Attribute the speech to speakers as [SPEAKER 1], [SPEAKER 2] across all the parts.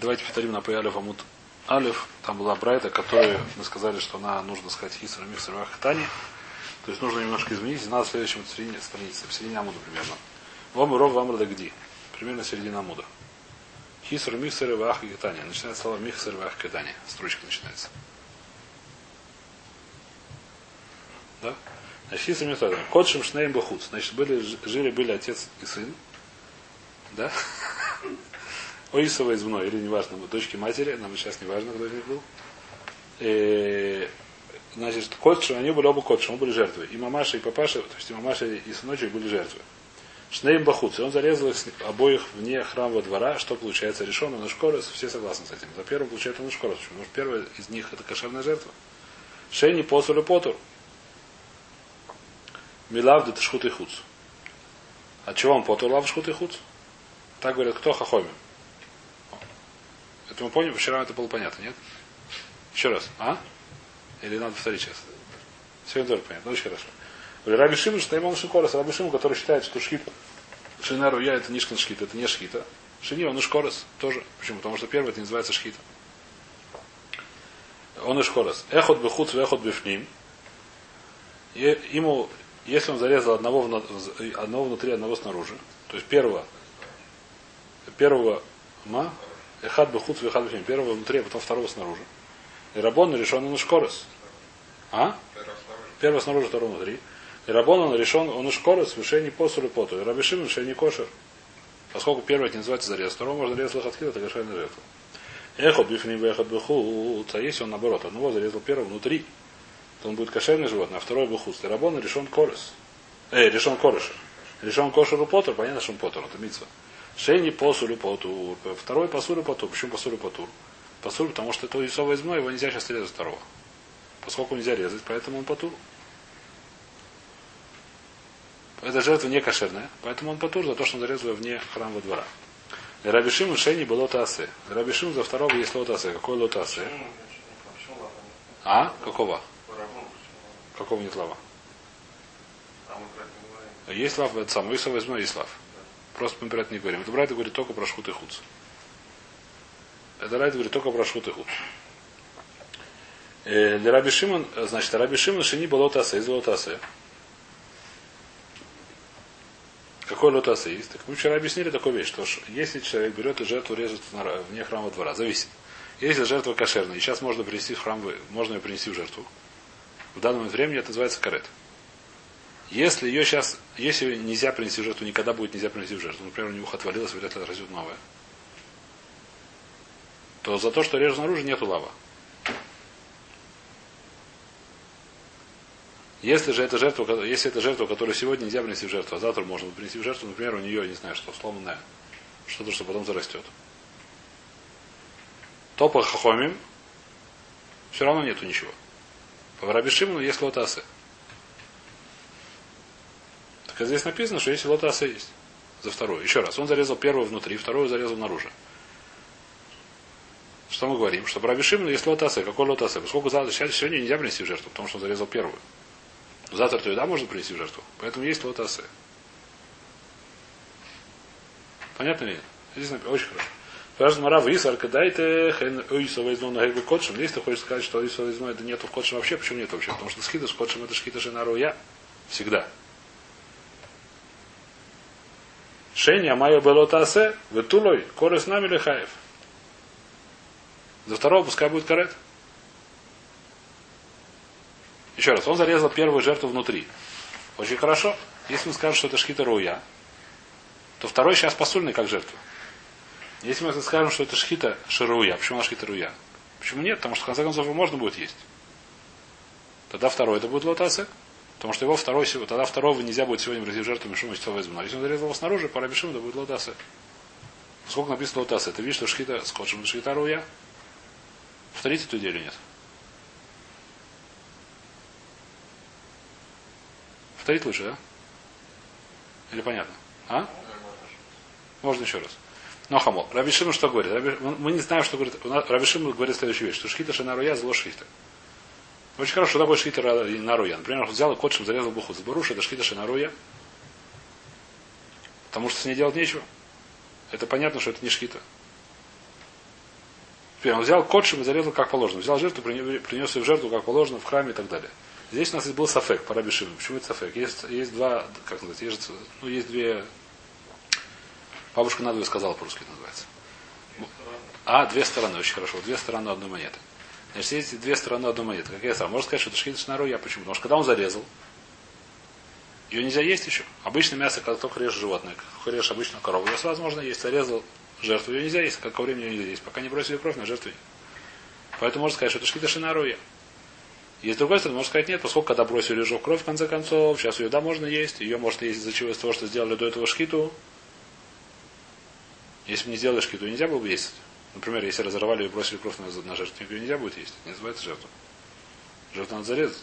[SPEAKER 1] Давайте повторим на Паялев Амут Алиф. Там была Брайта, которую мы сказали, что она нужно сказать Хисра Михсар Вахтани. То есть нужно немножко изменить. И надо в следующем странице, в середине Амуда примерно. Вам ров вам где? Примерно середина Амуда. Хиср Михсар Вах Китани. Начинается слово Михсар Вах Китани. Строчка начинается. Да? Значит, Хиср Михсар. Котшим Шнейм Бахут. Значит, были, жили были отец и сын. Да? Оисова из мной, или неважно, дочки матери, нам сейчас не важно, кто из них был. И, значит, котши, они были оба котши, они были жертвы. И мамаша, и папаша, то есть и мамаша, и сыночек были жертвы. Шнеим Бахуц, и он зарезал их обоих вне храмового двора, что получается решено на шкорос, все согласны с этим. За первым получается на шкорос, потому что первая из них это кошерная жертва. Шейни посулю потур. Милав да шхут и хуц. От чего он потур лав шхут и хуц? Так говорят, кто хахомим? Это мы поняли, вчера это было понятно, нет? Еще раз. А? Или надо повторить сейчас? Сегодня тоже понятно. Очень хорошо. Раби Шимон, что ему Шикорос, Раби Шимон, который считает, что шхит Шинару я это не шхита, это не шхита. Шини, он Ишкорос тоже. Почему? Потому что первый это называется шхита. Он Ишкорос. Эхот бехуц, эхот бифним. Ему, если он зарезал одного, одного внутри, одного снаружи, то есть первого, первого ма, Эхад бехуц вехад бифним. Первого внутри, а потом второго снаружи. И Рабон решен на шкорос. А? Первого снаружи, второго внутри. И Рабон он решен, он шкорос в решении посулю поту. И Рабишим в решении кошер. Поскольку первый это не называется зарез, второго можно резать лохатхил, это кошерный жертва. Эхот бифним эхот бехуц. А если он наоборот, одного зарезал первого внутри, то он будет кошерный животное, а второй бехуц. И Рабон решен корос. Эй, решен корыш. Решен кошеру потур, понятно, что он потур, это митцва. Шейни посулю потур. Второй посулю потур. Почему посулю потур? Посулю, потому что это Исова из его нельзя сейчас резать второго. Поскольку нельзя резать, поэтому он потур. Эта жертва не кошерная, поэтому он потур за то, что он зарезал вне храмового двора. Рабишим Шейни был лотасе. Рабишим за второго есть лотасе. Какой лотасе? А? Какого? Какого нет лава? Есть лав, это самое, Исова из есть лав. Просто мы это не говорим. Это Брайта говорит только про шхут и хуц. Это Брайта говорит только про шхут и хуц. Э, для Раби Шимон, значит, Раби Шимон шини был лотасе, из лотасе. Какой лотасе есть? Так мы вчера объяснили такую вещь, что если человек берет и жертву режет вне храма двора, зависит. Если жертва кошерная, и сейчас можно принести в храм, можно ее принести в жертву, в данный момент времени это называется карет. Если ее сейчас, если нельзя принести в жертву, никогда будет нельзя принести в жертву, например, у него отвалилось, вряд ли растет новое, то за то, что режет снаружи, нету лава. Если же это жертва, если это жертва, которую сегодня нельзя принести в жертву, а завтра можно принести в жертву, например, у нее, не знаю, что, сломанное, что-то, что потом зарастет. То по хахомим все равно нету ничего. По Рабишиму есть лотасы. Так здесь написано, что если лотаса есть. За вторую. Еще раз. Он зарезал первую внутри, вторую зарезал наружу. Что мы говорим? Что про Шимон есть лотасы. Какой лотасы? Поскольку завтра, сегодня нельзя принести в жертву, потому что он зарезал первую. Но завтра то и да можно принести в жертву. Поэтому есть лотасы. Понятно ли? Здесь написано. Очень хорошо. Спрашивает Мара, в Исар, дайте хен Уисова из на Гайбы Котшем. Если ты хочешь сказать, что Уисова из это нету в Котшем вообще, почему нет вообще? Потому что скидыш Котшем это шкита Шинару я. Всегда. Шени Амайо Белотасе, Ветулой, Корес Нами Лехаев. За второго пускай будет карет. Еще раз, он зарезал первую жертву внутри. Очень хорошо. Если мы скажем, что это шхита руя, то второй сейчас посульный как жертва. Если мы скажем, что это шхита шируя, почему она шхита руя? Почему нет? Потому что в конце концов его можно будет есть. Тогда второй это будет лотасы. Потому что его второй, тогда второго нельзя будет сегодня в жертву Мишума Истова из Если он зарезал его снаружи, пора Мишума, то будет лотасы. Сколько написано лотасы? Это видишь, что шхита с кодшем шхита руя? Повторите эту идею или нет? Повторить лучше, да? Или понятно? А? Можно еще раз. Но хамо. Раби Шимон что говорит? Раби, мы не знаем, что говорит. Раби Шимон говорит следующую вещь, что шхита шанаруя зло шхита. Очень хорошо, что такое шхита наруя. Например, он взял и котшем зарезал буху с баруша, это шхита наруя. Потому что с ней делать нечего. Это понятно, что это не шхита. Теперь он взял котшем и зарезал как положено. Взял жертву, принес ее в жертву как положено в храме и так далее. Здесь у нас был сафек, по Рабишину. Почему это сафек? Есть, есть два, как называется, есть, ну, есть две... Бабушка надвое сказала по-русски называется. А, две стороны, очень хорошо. Две стороны одной монеты. Значит, есть две стороны одной монеты. Как я сам. Можно сказать, что это шхита шнару я. Почему? Потому что когда он зарезал, ее нельзя есть еще. Обычное мясо, когда только режешь животное, как режешь обычную корову, ее сразу можно есть. Зарезал жертву, ее нельзя есть. Какое время ее нельзя есть. Пока не бросили кровь на жертву. Поэтому можно сказать, что это шхита шинаруя. Есть другой стороны, можно сказать нет, поскольку когда бросили жёг кровь, в конце концов, сейчас ее да можно есть, ее можно есть из-за чего из того, что сделали до этого шкиту. Если бы не сделали шкиту, нельзя было бы есть. Например, если разорвали и бросили кровь на, на жертву, ее нельзя будет есть. Не называется жертва. Жертву надо зарезать.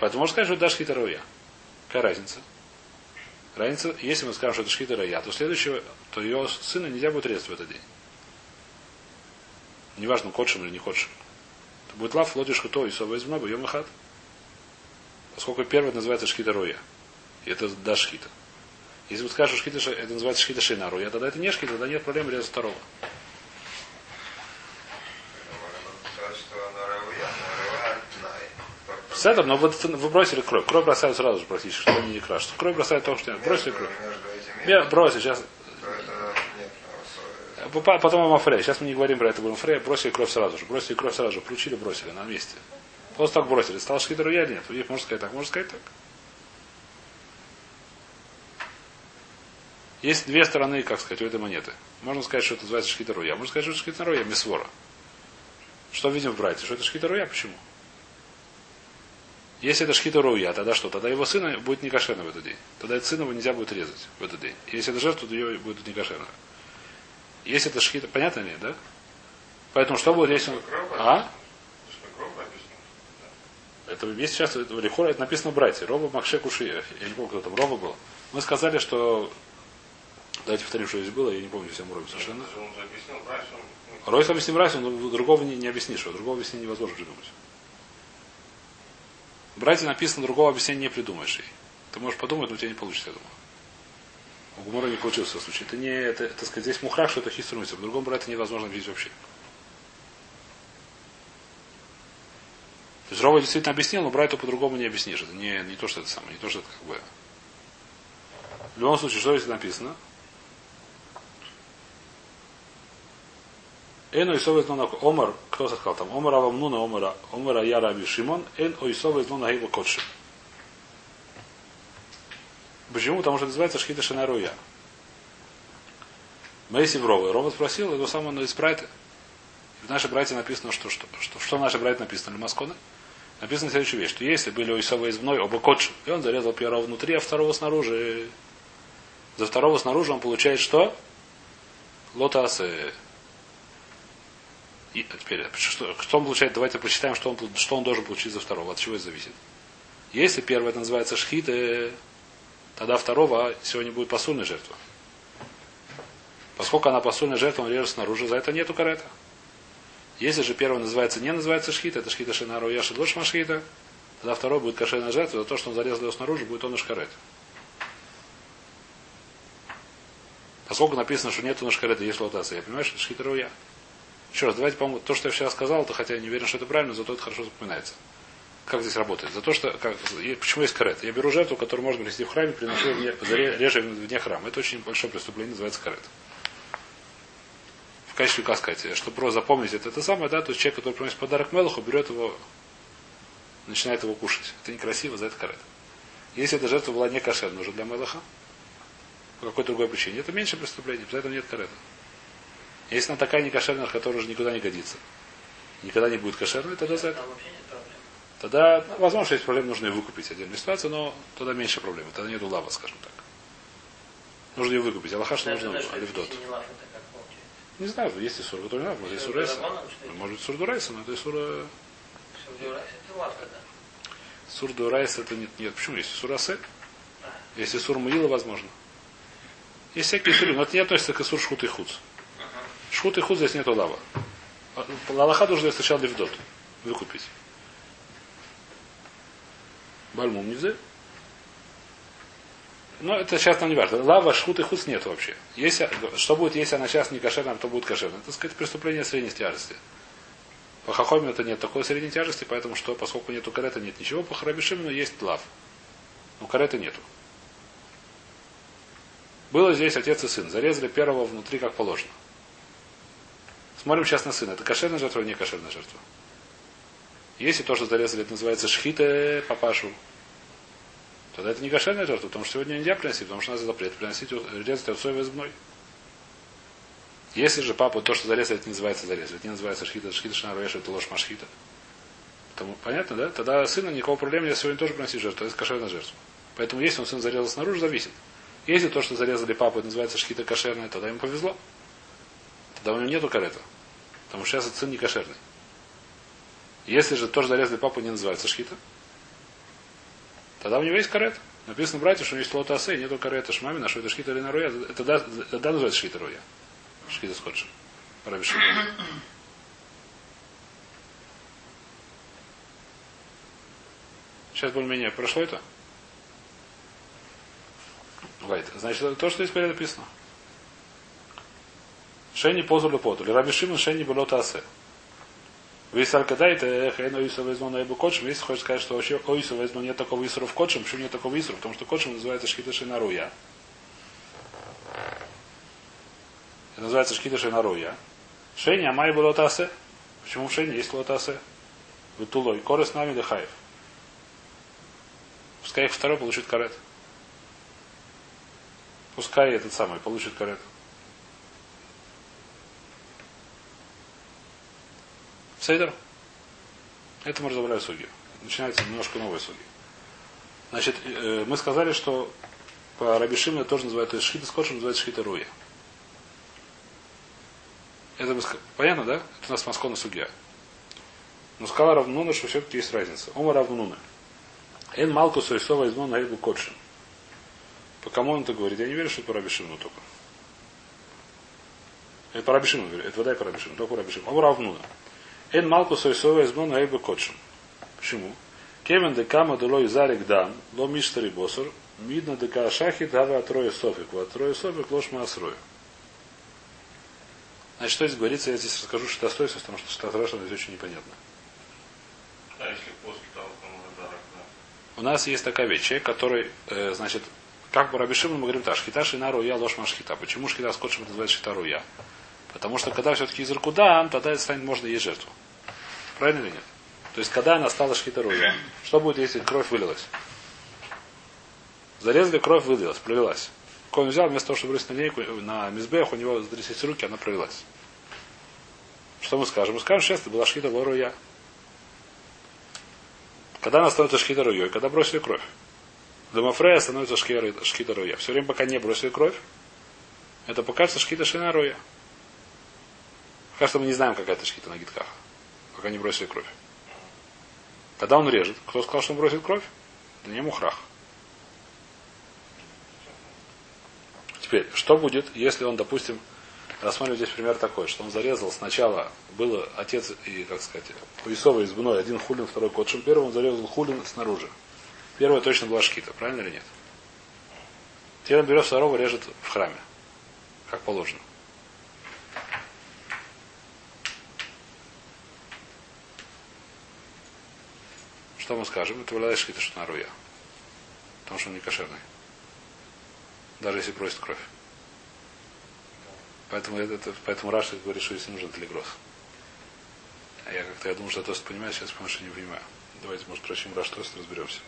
[SPEAKER 1] Поэтому можно сказать, что это шхита роя. Какая разница? Разница, если мы скажем, что это шхита роя, то следующего, то ее сына нельзя будет резать в этот день. Неважно, кодшим или не. Это будет лав, лодиш хуто и сова из много, йом Поскольку первый называется шхита роя. И это да шхита. Если вы скажете, что шхита, это называется шхита шейна роя, тогда это не шхита, тогда нет проблем резать второго. С этим, но вы, вы бросили кровь. Кровь бросают сразу же практически, что они не крашат. Кровь бросают только что бросили кровь. Я бросили, сейчас. Потом Амафрея. Сейчас мы не говорим про это, будем Фрея. Бросили кровь сразу же. Бросили кровь сразу же. Включили, бросили на месте. Просто так бросили. Стал шхитер я нет. Можно сказать так, можно сказать так. Есть две стороны, как сказать, у этой монеты. Можно сказать, что это называется шхитер я. Можно сказать, что это шхитер я, мисвора. Что видим в брате? Что это шхитер я? Почему? Если это шхита руя, тогда что? Тогда его сына будет не кошерно в этот день. Тогда сына его нельзя будет резать в этот день. Если это жертва, то ее будет не кошерно. Если это шхита, понятно ли, да? Поэтому что будет, если он... А? Это есть сейчас в Лихоре, это написано в братья. Роба Макше Кушия. Я не помню, кто там Роба был. Мы сказали, что... Давайте повторим, что здесь было, я не помню всем уровень совершенно. Ройс объяснил Райсу, но другого не, не объяснишь, другого объяснения невозможно придумать. Братья написано, другого объяснения не придумаешь ей. Ты можешь подумать, но у тебя не получится, я думаю. У Гумора не получился в случае. Это не, это, так сказать, здесь мухрах, что это хиструмится. В другом брате невозможно видеть вообще. То есть Рова действительно объяснил, но брату по-другому не объяснишь. Это не, не то, что это самое, не то, что это как бы. В любом случае, что здесь написано? Эн ойсова из лона Омар, кто сказал там? Омар авамнуна Омара, Омара я раби Шимон, эн ойсова из лона гейва котши. Почему? Потому что называется шхита шинаруя. Мейси в Ровы. Ровы спросил, это самое из Брайта. В нашей братья написано, что, что, что, что в нашей братья написано, Маскона? Написано следующая вещь, что если были у Исава избной оба котши, и он зарезал первого внутри, а второго снаружи, за второго снаружи он получает что? Лотасы. И теперь, что, что он получает? Давайте прочитаем, что он, что он должен получить за второго. От чего это зависит? Если первое это называется шхит, тогда второго сегодня будет посульная жертва. Поскольку она посульная жертва, он режет снаружи, за это нету карета. Если же первый называется, не называется шхита, это шхита шинару яши дош машхита, тогда второй будет кошерная жертва, за то, что он зарезал его снаружи, будет он шкарет. Поскольку написано, что нету нашкарета, есть лотаса, я понимаю, что это шхита руя. Еще раз, давайте, по то, что я вчера сказал, то хотя я не уверен, что это правильно, зато это хорошо запоминается. Как здесь работает? За то, что, как, почему есть карет? Я беру жертву, которую можно принести в храме, приношу вне, реже вне храма. Это очень большое преступление, называется карет. В качестве, как сказать, чтобы просто запомнить это, это самое, да, то есть человек, который приносит подарок Мелуху, берет его, начинает его кушать. Это некрасиво, за это карет. Если эта жертва была не кошерна уже для Мелаха, по какой другой причине, это меньше преступления, за это нет карета. Если она такая некошерная, которая уже никуда не годится, никогда не будет кошерной, тогда за. Тогда, ну, возможно, что есть проблема, нужно ее выкупить отдельную ситуацию, но тогда меньше проблем. Тогда нету лава, скажем так. Нужно ее выкупить. Аллаха, что нужно алифдот. Не знаю, есть и сура, который может быть сурайса. Может быть сурдурайса, но это и сура. Сурдурайса это нет, нет. Почему есть сурасе? Если сур Муила, возможно. Есть всякие сури, но это не относится к сур шхут и хуц. Шхут и худ здесь нету лава. Лалаха должен сначала левдот. Выкупить. Бальмум не взял. Ну, это сейчас нам не важно. Лава, шхут и хуц нет вообще. Если, что будет, если она сейчас не кошерная, то будет кошерная? Это, так сказать, преступление средней тяжести. По хахоме это нет такой средней тяжести, поэтому что, поскольку нету карета, нет ничего. По харабишим, но есть лав. Но кареты нету. Было здесь отец и сын. Зарезали первого внутри, как положено. Смотрим сейчас на сына. Это кошерная жертва или не кошерная жертва? Если то, что зарезали, это называется шхита папашу, тогда это не кошерная жертва, потому что сегодня нельзя приносить, потому что у нас запрет приносить резать отцов измной. Если же папа то, что зарезали, это не называется зарезать, это не называется шхита, шхита шнаруэш, это ложь машхита. Понятно, да? Тогда сына никакого проблемы я сегодня тоже приносить жертву, это кошерная жертва. Поэтому если он сын зарезал снаружи, зависит. Если то, что зарезали папу, это называется шхита кошерная, тогда ему повезло. Тогда у него нету карета. Потому что сейчас этот сын не кошерный. Если же тоже зарезали папу не называется шхита, тогда у него есть карет. Написано, братья, что у него есть лота асе, нету карета шмамина, что это шхита или наруя, это тогда, тогда называется шхита руя. Шхита сходши. Рабиши. Сейчас более-менее прошло это? Лайт. Значит, то, что здесь написано. Шени позулю поту. Раби Шимон шени было асе. Висар кадайте, хейно Ису возьму Эбу Кодшим. Если хочешь сказать, что вообще о Ису возьму нет такого Исура в Кодшим, почему нет такого Исура? Потому что Кодшим называется Шхита Шинаруя. Это называется Шхита Шинаруя. Шейни Амай был лотасе. Почему в Шейни есть лотасе? Вытулой. Коры с нами Дехаев. Пускай их второй получит карет. Пускай этот самый получит карет. Сейдер? Это мы разобрали судью. Начинается немножко новая судья. Значит, э, мы сказали, что по Рабишим это тоже называют, то есть шхита скотчем называется шхита руя. Это мы, понятно, да? Это у нас маскона судья. Но сказала Равнуна, что все-таки есть разница. Ома Равнуна. Эн Малку Сойсова измон на Эйбу Кодшин. По кому он это говорит? Я не верю, что это по Рабишиму только. Это по Рабишиму, это вода и по Рабишиму, только по Рабишиму. Ома Равнуна. Эн малку сойсова измон эйбе кодшим. Почему? Кевен де кама долой зарик дан, ло миштари босор, мидно дека шахи дава трое софик, а трое софик ложь маасрою. Значит, что здесь говорится, я здесь расскажу что достоинство, потому что что страшно здесь очень непонятно.
[SPEAKER 2] А если после того, как да.
[SPEAKER 1] У нас есть такая вещь, человек, который, э, значит, как бы Рабишим мы говорим так, шхита шинару я ложь машхита. Почему шхита скотчем называется шхитару я? Потому что когда все-таки из Иркуда, тогда это станет можно есть жертву. Правильно или нет? То есть, когда она стала шхитаруя, что будет, если кровь вылилась? Зарезали, кровь вылилась, пролилась. Коин взял, вместо того, чтобы бросить на линейку, на мизбех, у него затрясись руки, она пролилась. Что мы скажем? Мы скажем, сейчас это была шхита лоруя. Когда она становится шхита руей? Когда бросили кровь. Домофрея становится шхита руя. Все время, пока не бросили кровь, это покажется шхита шина руя. Пока что мы не знаем, какая это шхита на гитках пока не бросили кровь. Когда он режет, кто сказал, что он бросит кровь? Да не мухрах. Теперь, что будет, если он, допустим, рассмотрим здесь пример такой, что он зарезал сначала, было отец и, как сказать, у Исова избной, один хулин, второй котшим. Первый он зарезал хулин снаружи. Первая точно была шкита, правильно или нет? Теперь он берет второго, режет в храме, как положено. Что мы скажем? Это вылазит шхита шутнаруя. Потому что он не кошерный. Даже если просит кровь. Поэтому, это, это, поэтому Раша говорит, что если нужен телегроз. А я как-то я думаю, что Тост понимаю, сейчас потому что не понимаю. Давайте, может, прочим Раш Тост разберемся.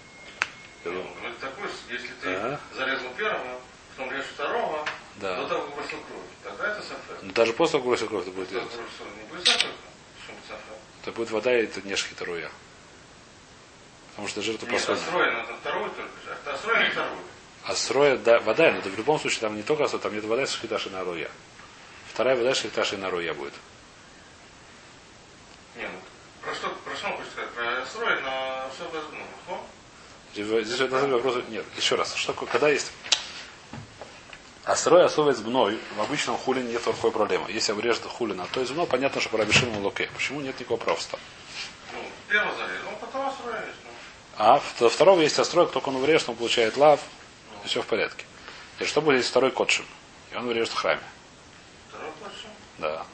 [SPEAKER 2] Я ну, думаю, ну, такой, если ты а? зарезал первого, потом режешь второго, да. до того, как бросил кровь, тогда это сафет.
[SPEAKER 1] Ну, даже после того, как бросил кровь, это будет.
[SPEAKER 2] Не будет сафет.
[SPEAKER 1] Это будет вода, и это не шхитаруя. Потому что жертва
[SPEAKER 2] по сути. Асроя, это второй только асроя или второй?
[SPEAKER 1] Асроя, да, вода, но это в любом случае там не только асроя, там нет вода, шхиташи на роя. Вторая вода шхиташи на роя будет.
[SPEAKER 2] Не, ну, про что, про что хочешь сказать? Про асроя, но все возможно.
[SPEAKER 1] Здесь на самом вопрос. Нет, еще раз. Что когда есть Асрой особый бной, в обычном хулине нет такой проблемы. Если обрежет хулина, то из бно, понятно, что про локе. Почему нет никакого правства?
[SPEAKER 2] Ну, первый зарез, он потом асрой
[SPEAKER 1] а до второго есть остройк, только он врежет, он получает лав. И все в порядке. И что будет, если второй котшим? И он вырежет в храме.
[SPEAKER 2] Второй котшим?
[SPEAKER 1] Да.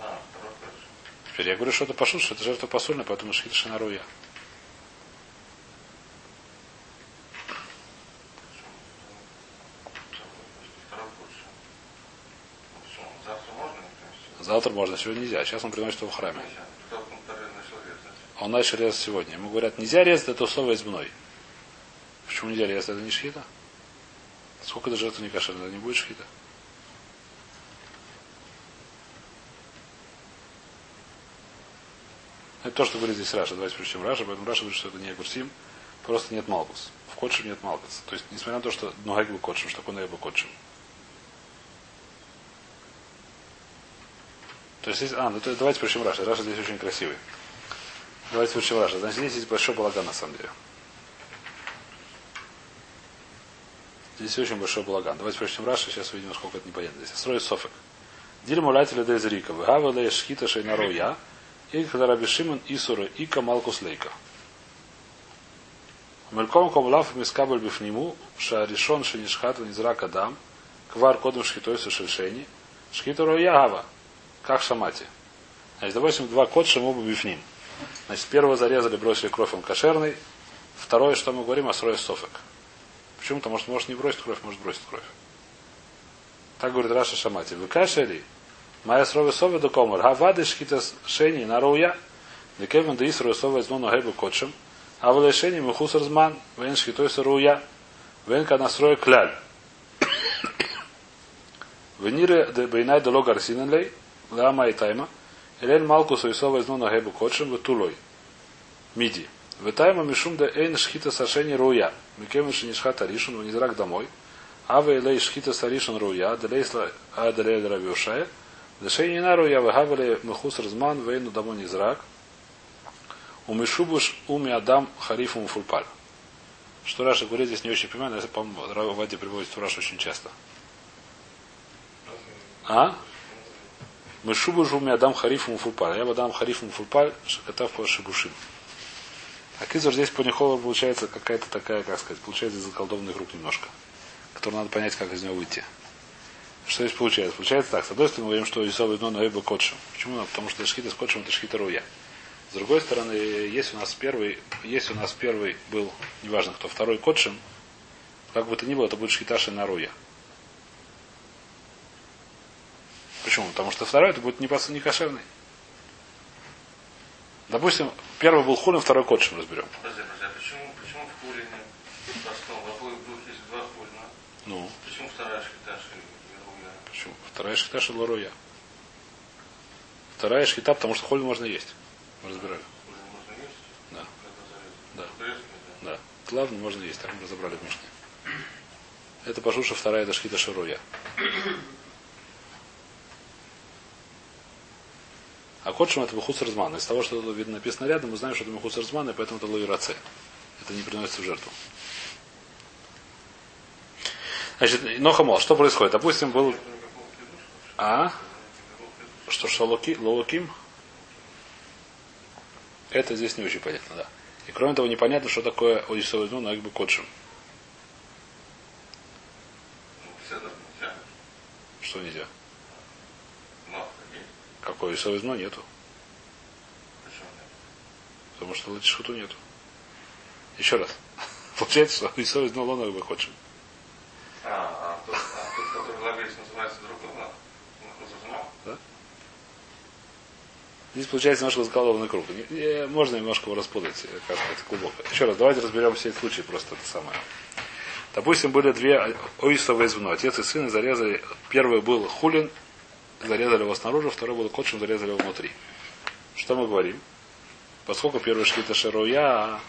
[SPEAKER 2] А, второй котшим.
[SPEAKER 1] Теперь я говорю, что это пошут, что это жертва посольная, поэтому шхита шинаруя. Завтра можно, сегодня нельзя. Сейчас он приносит его в храме. А он начал резать сегодня. Ему говорят, нельзя резать, это условие с мной. Почему нельзя резать? Это не шхита? Сколько это жертва не кошерная, это не будет шхита? Это то, что говорит здесь Раша. Давайте причем Раша, поэтому Раша говорит, что это не Агурсим, просто нет Малкус. В Котшем нет Малкус. То есть, несмотря на то, что Нугайк был Котшем, что такое был Котшем. То есть, а, ну давайте причем Раша. Раша здесь очень красивый. Давайте причем Раша. Значит, здесь есть большой балаган на самом деле. Здесь очень большой балаган. Давайте прочтем Раша, сейчас увидим, сколько это непонятно. Здесь строит софик. Диль мулятеля дезрика. Вгавеле шхита шейнароя. И когда Раби Шимон Исура и Камалкус Лейка. Мельком комлав мискабль бифниму, шаришон шинишхата низрак адам, квар кодом шхитой сушельшени, шхита роягава. Как шамати. Значит, допустим, два кот шаму бифним. Значит, первого зарезали, бросили кровь, он кошерный. Второе, что мы говорим, о срое софек. Почему? Потому что может не бросить кровь, может бросить кровь. Так говорит Раша Шамати. Вы кашели? Моя срова сове до комар. Хавады шхита шени на роя. Декевен да исрова сове зно на гебу кочем. А в лешени мухусар зман. Вен шхитой саруя. Вен ка настроя кляль. Венире де бейнай де логар синенлей. Лама и тайма. Элен малкусу и сова зно на гебу кочем. Ветулой. Миди. Ветайма мишум да эйн шхита сашени руя. Микемен шинишхата ришун, он израк домой. Ава элей шхита саришун руя, делейсла а делей дравиушая. Дешей не на руя, вегавали мехус разман, вейну израк. У Мишубуш уми Адам Харифу Мфульпаль. Что Раша говорит, здесь не очень понимаю, но я, по-моему, Вади приводит Рашу очень часто. А? Мишубуш уми Адам Харифу Мфульпаль. Я бы Адам Харифу Мфульпаль, Шакатав по Шибушим. А Кизор здесь по Нихова получается какая-то такая, как сказать, получается из заколдованных рук немножко. Который надо понять, как из него выйти. Что здесь получается? Получается так. С одной стороны, мы говорим, что Исов Идно Наэба Котшем. Почему? Потому что Шхита с Котшем это Шхита Руя. С другой стороны, есть у нас первый, есть у нас первый был, неважно кто, второй Котшем, как бы то ни было, это будет Шхита на Руя. Почему? Потому что второй это будет не, не кошерный. Допустим, первый был хулин, второй котшем разберем.
[SPEAKER 2] Подожди, подожди, а почему, почему в хулине простом, в обоих двух есть два хулина?
[SPEAKER 1] Ну.
[SPEAKER 2] Почему вторая шхиташа руя?
[SPEAKER 1] Почему? Вторая шхиташа ларуя. Вторая шхита, потому что хулин можно есть. Мы разбирали.
[SPEAKER 2] Хулин можно есть?
[SPEAKER 1] Да.
[SPEAKER 2] Да.
[SPEAKER 1] Да. Главное можно есть, так мы разобрали в Мишне. Это пошуша вторая это шхита шаруя. А котшем это Мехус Разман. Из того, что видно написано рядом, мы знаем, что это Мехус Разман, и поэтому это Лоираце. Это не приносится в жертву. Значит, Нохамол, что происходит? Допустим, был... А? Что, что локи, лолоким? Это здесь не очень понятно, да. И кроме того, непонятно, что такое Одисовый ну, как бы котшем. Что нельзя? Какое совезно нету. Потому что лучше шуту нету. Еще раз. Получается, что и совезно лона выходит.
[SPEAKER 2] А, а тот, а тот, который ловец называется другого,
[SPEAKER 1] да? Здесь получается немножко заколдованный круг. Можно немножко его распутать, как это глубоко. Еще раз, давайте разберем все эти случаи просто это самое. Допустим, были две ойсовые звено. Отец и сын зарезали. Первый был хулин, зарезали его снаружи, второй был котшем, зарезали его внутри. Что мы говорим? Поскольку первый шкита шаруя,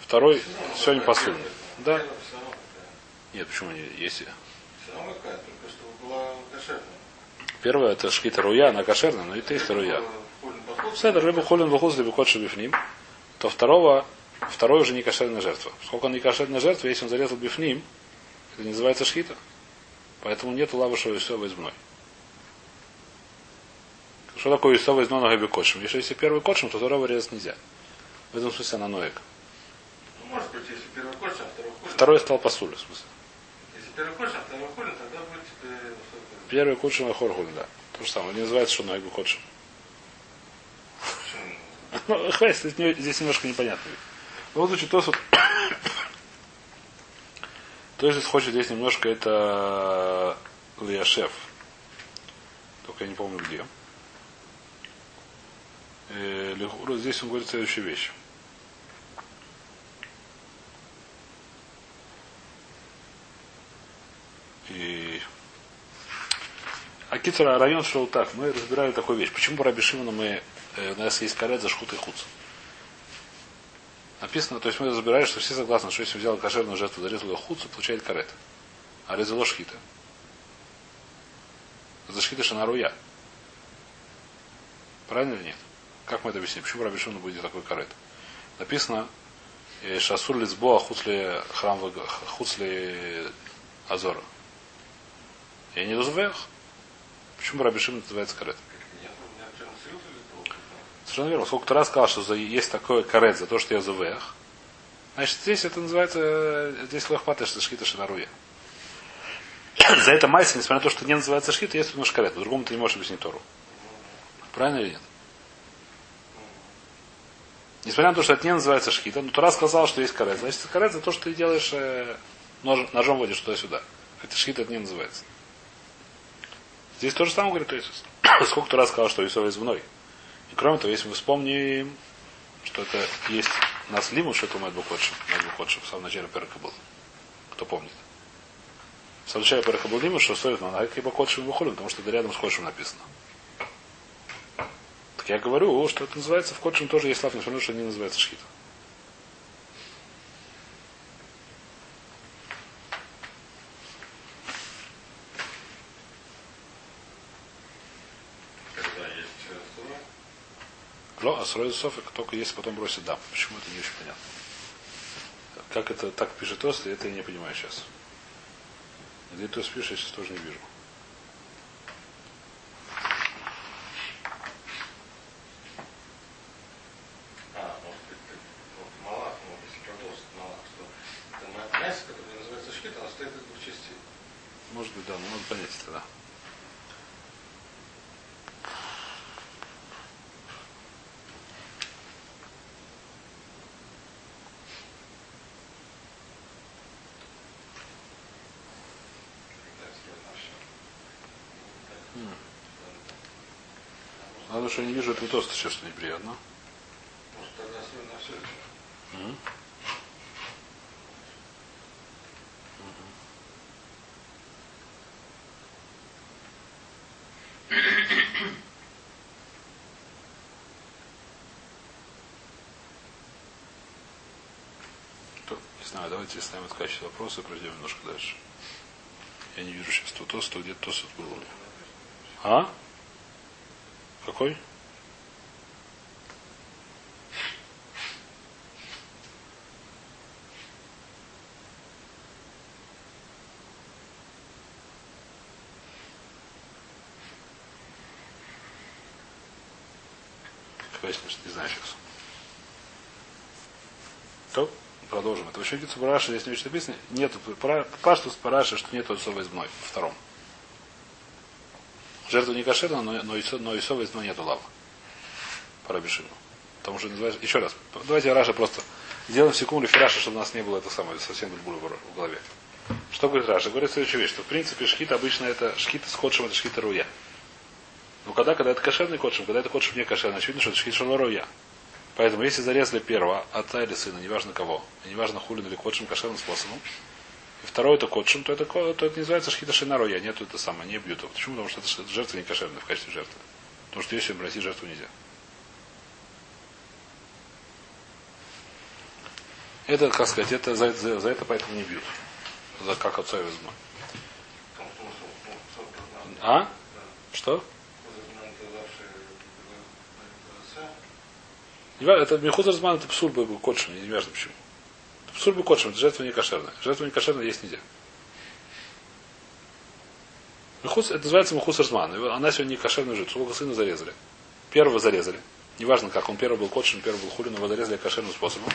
[SPEAKER 1] второй сегодня посудный. Да? Нет, почему не? Если. Первое это шкита руя, она кошерная, но и ты есть руя. Седер, либо холин вахуз, либо кот бифним, то второго, второй уже не кошерная жертва. Сколько он не кошерная жертва, если он зарезал бифним, это называется шхита. Поэтому нет лавышего Исова измной. Что такое Исова измной на гэби кочем? Если есть первый кочем, то второго резать нельзя. В этом смысле она ноек.
[SPEAKER 2] Ну, может быть,
[SPEAKER 1] второй стал посулю, в смысле.
[SPEAKER 2] Если первый кошер, второй хулин, тогда будет.
[SPEAKER 1] Первый кошер, а хулин, да. То же самое. Не называется, что найгу кошер. Ну, хватит, здесь немножко непонятно. Ну, вот значит, то, вот, то есть хочет здесь немножко это Лиашев. Только я не помню где. Э, здесь он говорит следующую вещь. И Акицура район шел так. Мы разбирали такую вещь. Почему по Раби Шимону мы, э, у нас есть карет за шхут и хуц? Написано, то есть мы разбирали, что все согласны, что если взял кошерную жертву, зарезал ее хуцу, получает карет. А резало шхита. За шхита шанаруя. Правильно или нет? Как мы это объясним? Почему Раби Шимону будет такой карет? Написано, э, Шасур лицбоа хуцли храм хуцли Азора. Я не. Почему Раби Шимон называется карет? Верно. Сколько раз сказал, что есть такое карет за то, что я зувех. Значит, здесь это называется, здесь лохпата, что шхита шинаруя. За это майса, несмотря на то, что не называется шхита, есть немножко карет. По-другому ты не можешь объяснить Тору. Правильно или нет? Несмотря на то, что это не называется шхита, но Тора сказал, что есть карет. Значит, карет за то, что ты делаешь э, нож, ножом водишь туда-сюда. Это шхита это не называется. Здесь то же самое говорит Иисус. Сколько раз сказал, что Иисус избной. И кроме того, если мы вспомним, что это есть нас лиму, что это Мэдбухотшим, Мэдбухотшим, в самом начале Перка был. Кто помнит? В самом начале Перка был лиму, что стоит на Найка и Бахотшим и потому что это рядом с Ходшим написано. Так я говорю, что это называется в Ходшим тоже есть слав, несмотря на что не называется шхит. Ло, а срой софик только если потом бросит дам. Почему это не очень понятно? Как это так пишет Тост, это я не понимаю сейчас. Где Тост пишет, я сейчас тоже не вижу. Может быть, да, но надо понять это, да. Надо, что я не вижу этого тоста сейчас, что неприятно.
[SPEAKER 2] Может, тогда на все еще.
[SPEAKER 1] Не знаю, давайте ставим качество вопроса и пройдем немножко дальше. Я не вижу сейчас то тоста, где тост был. А? Какой? Конечно, не знаю сейчас. То, продолжим. Это вообще Параша, здесь не очень написано. Нету, Паштус Параша, что нету особой измной. Втором. Жертва не кошерна, но, но, Исо, но Исова из нету лава. По Рабишину. Потому что называется... Еще раз. Давайте Раша просто сделаем секунду фираша, чтобы у нас не было это самое, совсем бульбуля в голове. Что говорит Раша? Говорит следующую вещь, что в принципе шхит обычно это шхит с кодшем, это шхит руя. Но когда, когда это кошерный кодшем, когда это кодшем не кошерный, очевидно, что это шхит руя. Поэтому если зарезали первого, отца или сына, неважно кого, неважно хулин или кодшем кошерным способом, и второй это котшим, то это, то это называется шхита шинаро. Я нету это самое, не бьют. Почему? Потому что это жертва не кошерная в качестве жертвы. Потому что если России жертву нельзя. Это, как сказать, это за, за, за это поэтому не бьют. За как отца возьму. А? Что? Это Мехузарзман, это псуль был котшим, не важно почему. Кодшим, это жертва не кошерная. Жертва не кошерная есть нельзя. Мехус, это называется Мухус Арзман. Она сегодня не кошерная жертва. Сколько сына зарезали? Первого зарезали. Неважно как, он первый был кодшим, первый был хулин, его зарезали кошерным способом.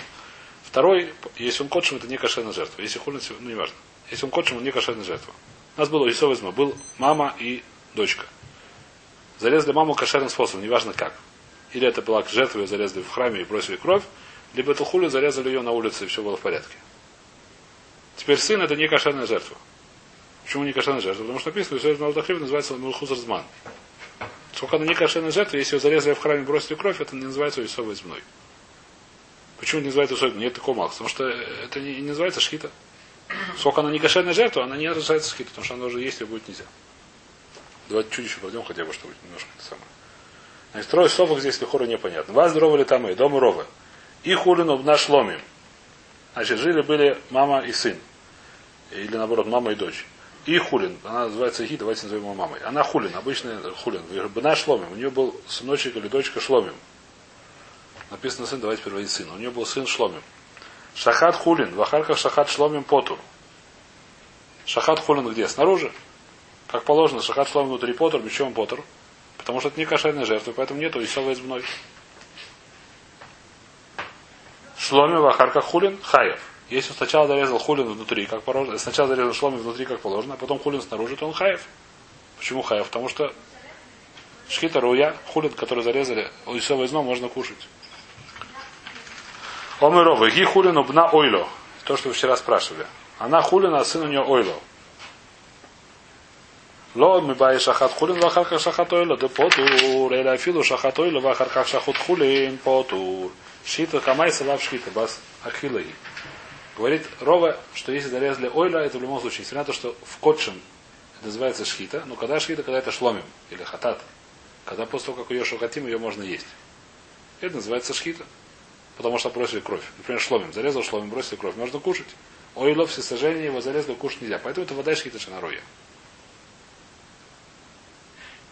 [SPEAKER 1] Второй, если он кодшим, это не кошерная жертва. Если хулин, ну не важно. Если он кодшим, он не кошерная жертва. У нас было Исов изма. Был мама и дочка. Зарезали маму кошерным способом, неважно как. Или это была жертва, ее зарезали в храме и бросили кровь, либо это хули зарезали ее на улице, и все было в порядке. Теперь сын это не кошерная жертва. Почему не кошерная жертва? Потому что написано, что Исов называется Мулхузарзман. Сколько она не кошерная жертва, если ее зарезали в храме и бросили кровь, это не называется Исова измной. Почему не называется Исова Нет такого мало. Потому что это не, не называется шхита. Сколько она не кошерная жертва, она не называется шхита, потому что она уже есть, и будет нельзя. Давайте чуть еще пойдем хотя бы, чтобы немножко это самое. Значит, трое совок здесь лихора непонятно. Вас здоровы ли там и дом ровы. И хулину наш ломим. Значит, жили были мама и сын. Или наоборот, мама и дочь. И хулин. Она называется Ги, давайте назовем ее мамой. Она хулин, обычная хулин. Бна шломим. У нее был сыночек или дочка шломим. Написано сын, давайте переводить сына. У нее был сын шломим. Шахат хулин. В Ахарках шахат шломим потур. Шахат хулин где? Снаружи. Как положено, шахат шлом внутри потер, бичом потер. Потому что это не кошерная жертва, поэтому нету веселой избной. Шломи вахарка хулин хаев. Если он сначала зарезал хулин внутри, как положено, сначала зарезал шломи внутри, как положено, а потом хулин снаружи, то он хаев. Почему хаев? Потому что шхита руя, хулин, который зарезали, у Исова изно можно кушать. Омирова, ги хулин убна ойло. То, что вы вчера спрашивали. Она хулина, а сын у нее ойло. Ло мы бай шахат хулин вахарка шахат ойло. Де потур. Эля филу шахат ойло вахарка шахут хулин потур. Шита хамайса лав шхита бас ахилаи. Говорит Рова, что если зарезали ойла, это в любом случае, несмотря на то, что в котшем это называется шхита, но когда шхита, когда это шломим или хатат, когда после того, как ее шухатим, ее можно есть. Это называется шхита. Потому что бросили кровь. Например, шломим. Зарезал шломим, бросили кровь. Можно кушать. Ойло, все сожжения его зарезали, кушать нельзя. Поэтому это вода шхита шанароя.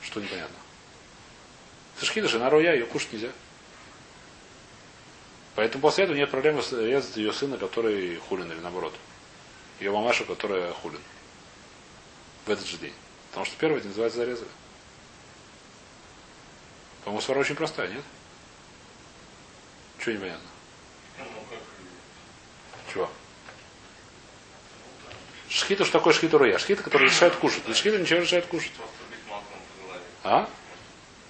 [SPEAKER 1] Что непонятно? На роя, ее кушать нельзя. Поэтому после этого нет проблемы резать ее сына, который хулин, или наоборот. Ее мамаша, которая хулин. В этот же день. Потому что первый день называется зарезали. По-моему, свара очень простая, нет? Чего непонятно? Чего? Шхита, что такое шхита руя? Шхита, который решает кушать. И шхита ничего решает кушать. А?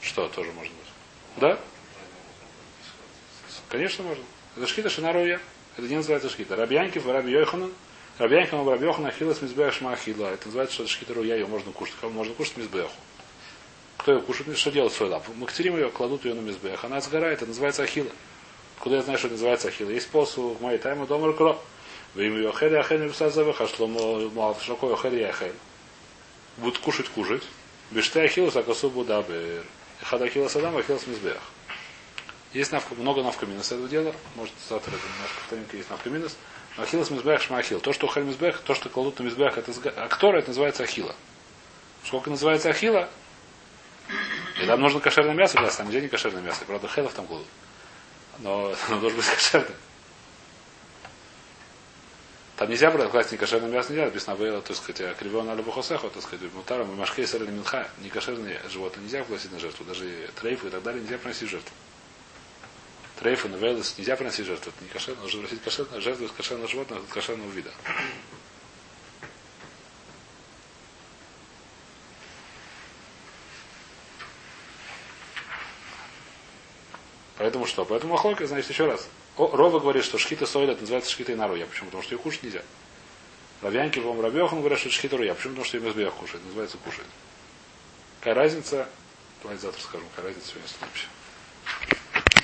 [SPEAKER 1] Что тоже может быть? Да? Конечно можно. Это шкита шинаруя. Это не называется шкита. Рабьянкив, Раби Йоханан. Рабьянкив, Раби Йоханан, Ахилас, Мизбех, Шмахила. Это называется, что это шкита руя, ее можно кушать. Кого можно кушать Мизбеху. Кто ее кушает? Что делать свой лап? Мактерим ее, кладут ее на Мизбех. Она сгорает, это называется Ахила. Куда я знаю, что это называется Ахила? Есть посух, моей тайма, дома кро. Вы им ее хели, ахели, а шломо, мал, шоко, хели, ахель. Будут кушать, кушать. Беште ахилус акасубу дабер. Хад ахилус адам ахилус мизбех. Есть навка, много навкаминус этого дела. Может, завтра это немножко повторимка есть навкаминус. Но ахилус мизбех шмахил. То, что ухаль мизбех, то, что кладут на мизбех, это актора, это называется ахила. Сколько называется ахила? И там нужно кошерное мясо класть, там где не кошерное мясо. Правда, хелов там кладут. Но оно должно быть кошерное. Там нельзя брать класть некошерное мясо, нельзя, написано было, так сказать, кривон на любохосеху, так сказать, мутаром, и машкей сэр или минха, некошерные животные нельзя приносить на жертву, даже трейфы и так далее нельзя приносить жертву. Трейфы, новеллес нельзя приносить жертву, это не кошерно, нужно приносить кошерное, жертву из кошерного животного, из кошерного вида. Поэтому что? Поэтому охлойка, значит, еще раз. О, Рова говорит, что шхита сойля называется шхита и наруя. Почему? Потому что ее кушать нельзя. Равянки, вам Рабьехан говорят, что это шхита руя. Почему? Потому что ее мезбех кушает. Называется кушать. Какая разница? Давайте завтра скажем, какая разница сегодня следующая.